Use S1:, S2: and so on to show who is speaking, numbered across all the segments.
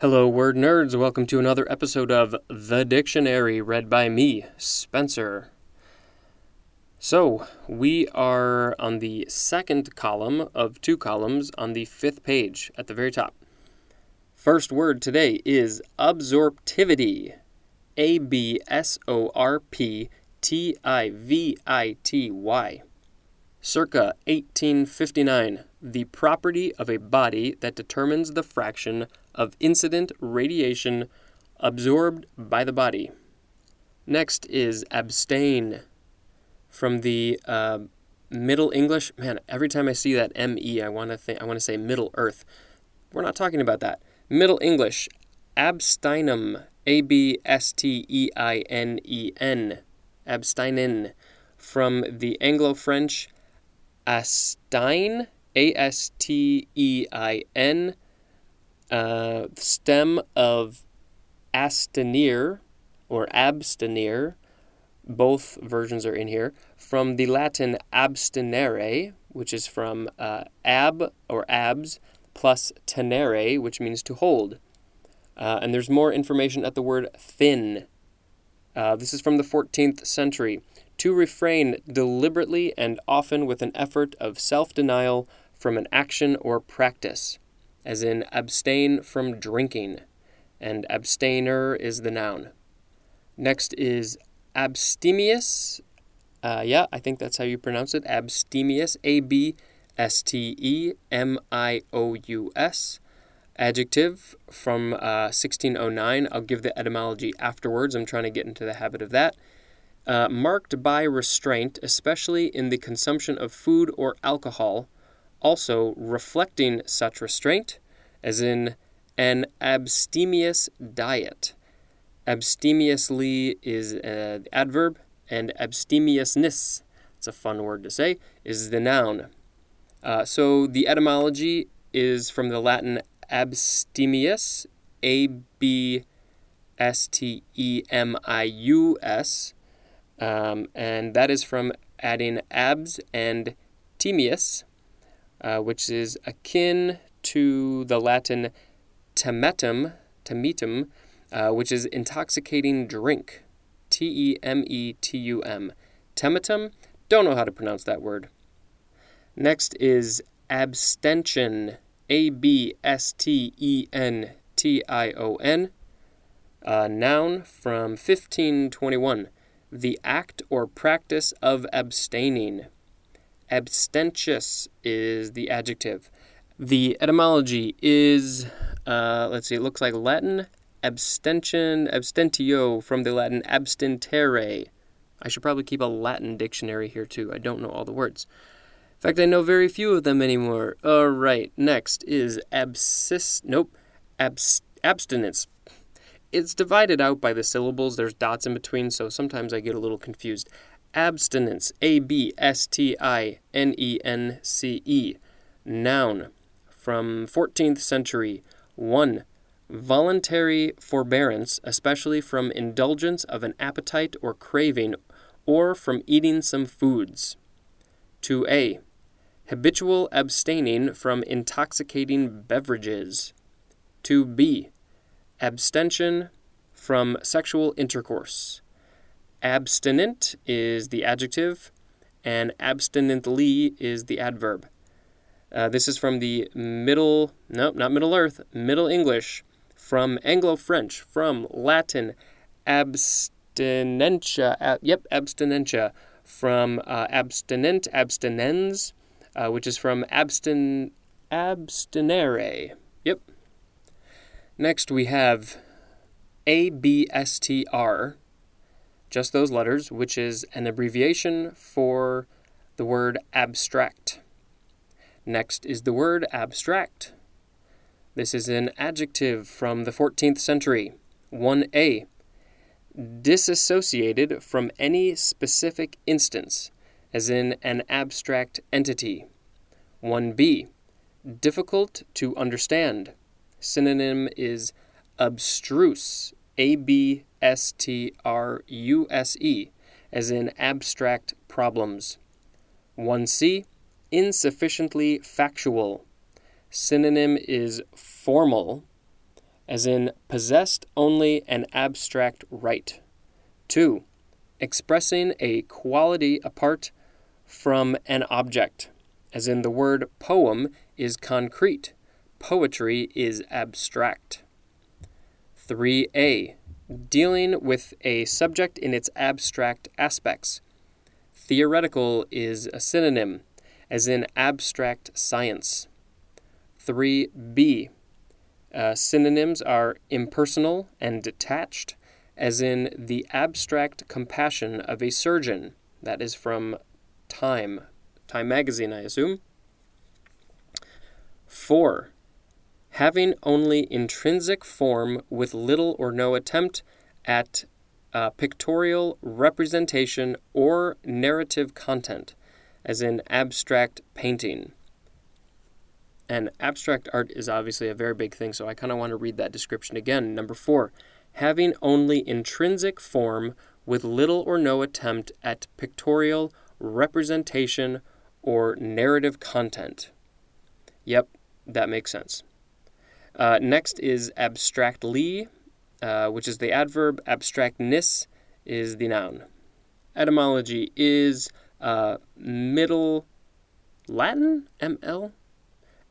S1: Hello, word nerds. Welcome to another episode of The Dictionary, read by me, Spencer. So, we are on the second column of two columns on the fifth page at the very top. First word today is absorptivity. A B S O R P T I V I T Y. Circa 1859, the property of a body that determines the fraction of incident radiation absorbed by the body. Next is abstain. From the uh, Middle English, man, every time I see that ME, I want to think I want to say Middle Earth. We're not talking about that. Middle English, abstinum, A B S T E I N E N, abstinen. From the Anglo French, Astein, A S T E I N, uh, stem of astenir or abstenir. Both versions are in here. From the Latin abstinere, which is from uh, ab or abs, plus tenere, which means to hold. Uh, and there's more information at the word thin. Uh, this is from the 14th century to refrain deliberately and often with an effort of self denial from an action or practice, as in abstain from drinking, and abstainer is the noun. Next is abstemious. Uh, yeah, I think that's how you pronounce it. Abstemious. A B S T E M I O U S. Adjective from uh, 1609. I'll give the etymology afterwards. I'm trying to get into the habit of that uh, marked by restraint, especially in the consumption of food or alcohol, also reflecting such restraint, as in an abstemious diet. Abstemiously is an adverb, and abstemiousness, it's a fun word to say, is the noun. Uh, so the etymology is from the Latin abstemius, A B S T E M I U S, um, and that is from adding abs and temius, uh, which is akin to the Latin temetum, temetum, uh, which is intoxicating drink. T E M E T U M. Temetum, don't know how to pronounce that word. Next is abstention. A B S T E N T I O N. A noun from 1521 the act or practice of abstaining. Abstentious is the adjective. The etymology is, uh, let's see, it looks like Latin abstention, abstentio from the Latin abstentere. I should probably keep a Latin dictionary here too. I don't know all the words. In fact, I know very few of them anymore. All right, next is abscis. Nope, abs- abstinence it's divided out by the syllables. There's dots in between, so sometimes I get a little confused. Abstinence, A B S T I N E N C E. Noun, from 14th century. 1. Voluntary forbearance, especially from indulgence of an appetite or craving, or from eating some foods. 2a. Habitual abstaining from intoxicating beverages. 2b abstention from sexual intercourse. Abstinent is the adjective, and abstinently is the adverb. Uh, this is from the Middle, no, not Middle Earth, Middle English, from Anglo French, from Latin, abstinentia, ab, yep, abstinentia, from uh, abstinent, abstinens, uh, which is from abstin, abstinere. Yep, Next, we have ABSTR, just those letters, which is an abbreviation for the word abstract. Next is the word abstract. This is an adjective from the 14th century. 1a. Disassociated from any specific instance, as in an abstract entity. 1b. Difficult to understand synonym is abstruse, A B S T R U S E, as in abstract problems. 1C, insufficiently factual. Synonym is formal, as in possessed only an abstract right. 2. Expressing a quality apart from an object, as in the word poem is concrete, poetry is abstract. 3a. Dealing with a subject in its abstract aspects. Theoretical is a synonym, as in abstract science. 3b. Uh, synonyms are impersonal and detached, as in the abstract compassion of a surgeon. That is from Time, Time magazine, I assume. 4. Having only intrinsic form with little or no attempt at uh, pictorial representation or narrative content, as in abstract painting. And abstract art is obviously a very big thing, so I kind of want to read that description again. Number four, having only intrinsic form with little or no attempt at pictorial representation or narrative content. Yep, that makes sense. Uh, next is abstractly, uh, which is the adverb. Abstractness is the noun. Etymology is uh, Middle Latin, ML?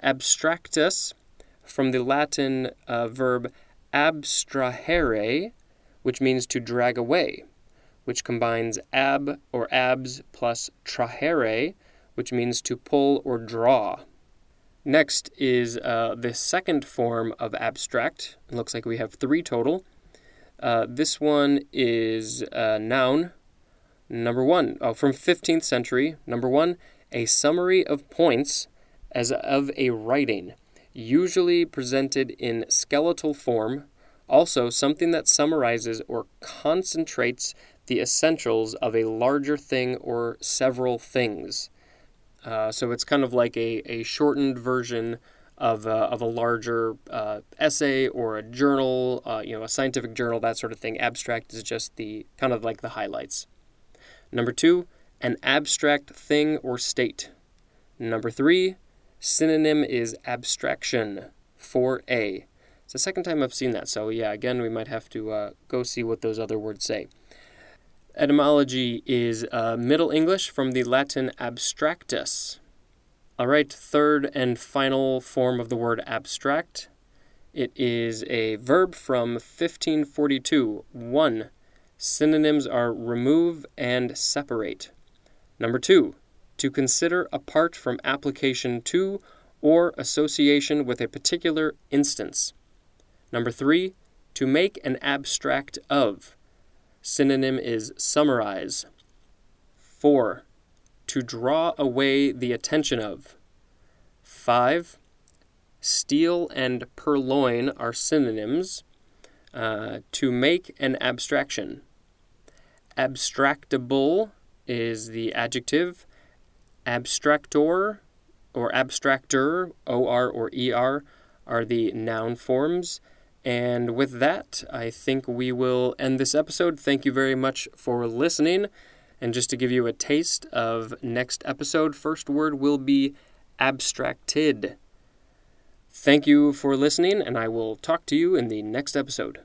S1: Abstractus, from the Latin uh, verb abstrahere, which means to drag away, which combines ab or abs plus trahere, which means to pull or draw. Next is uh, the second form of abstract. It looks like we have three total. Uh, this one is a noun. Number one, oh, from 15th century. Number one, a summary of points as of a writing, usually presented in skeletal form. Also, something that summarizes or concentrates the essentials of a larger thing or several things. Uh, so it's kind of like a, a shortened version of a, of a larger uh, essay or a journal, uh, you know, a scientific journal, that sort of thing. Abstract is just the kind of like the highlights. Number two, an abstract thing or state. Number three, synonym is abstraction. 4a. It's the second time I've seen that, so yeah, again, we might have to uh, go see what those other words say. Etymology is uh, Middle English from the Latin abstractus. All right, third and final form of the word abstract. It is a verb from 1542. One, synonyms are remove and separate. Number two, to consider apart from application to or association with a particular instance. Number three, to make an abstract of. Synonym is summarize. 4. To draw away the attention of. 5. Steal and purloin are synonyms. Uh, to make an abstraction. Abstractable is the adjective. Abstractor or abstractor, OR or ER, are the noun forms. And with that, I think we will end this episode. Thank you very much for listening. And just to give you a taste of next episode, first word will be abstracted. Thank you for listening, and I will talk to you in the next episode.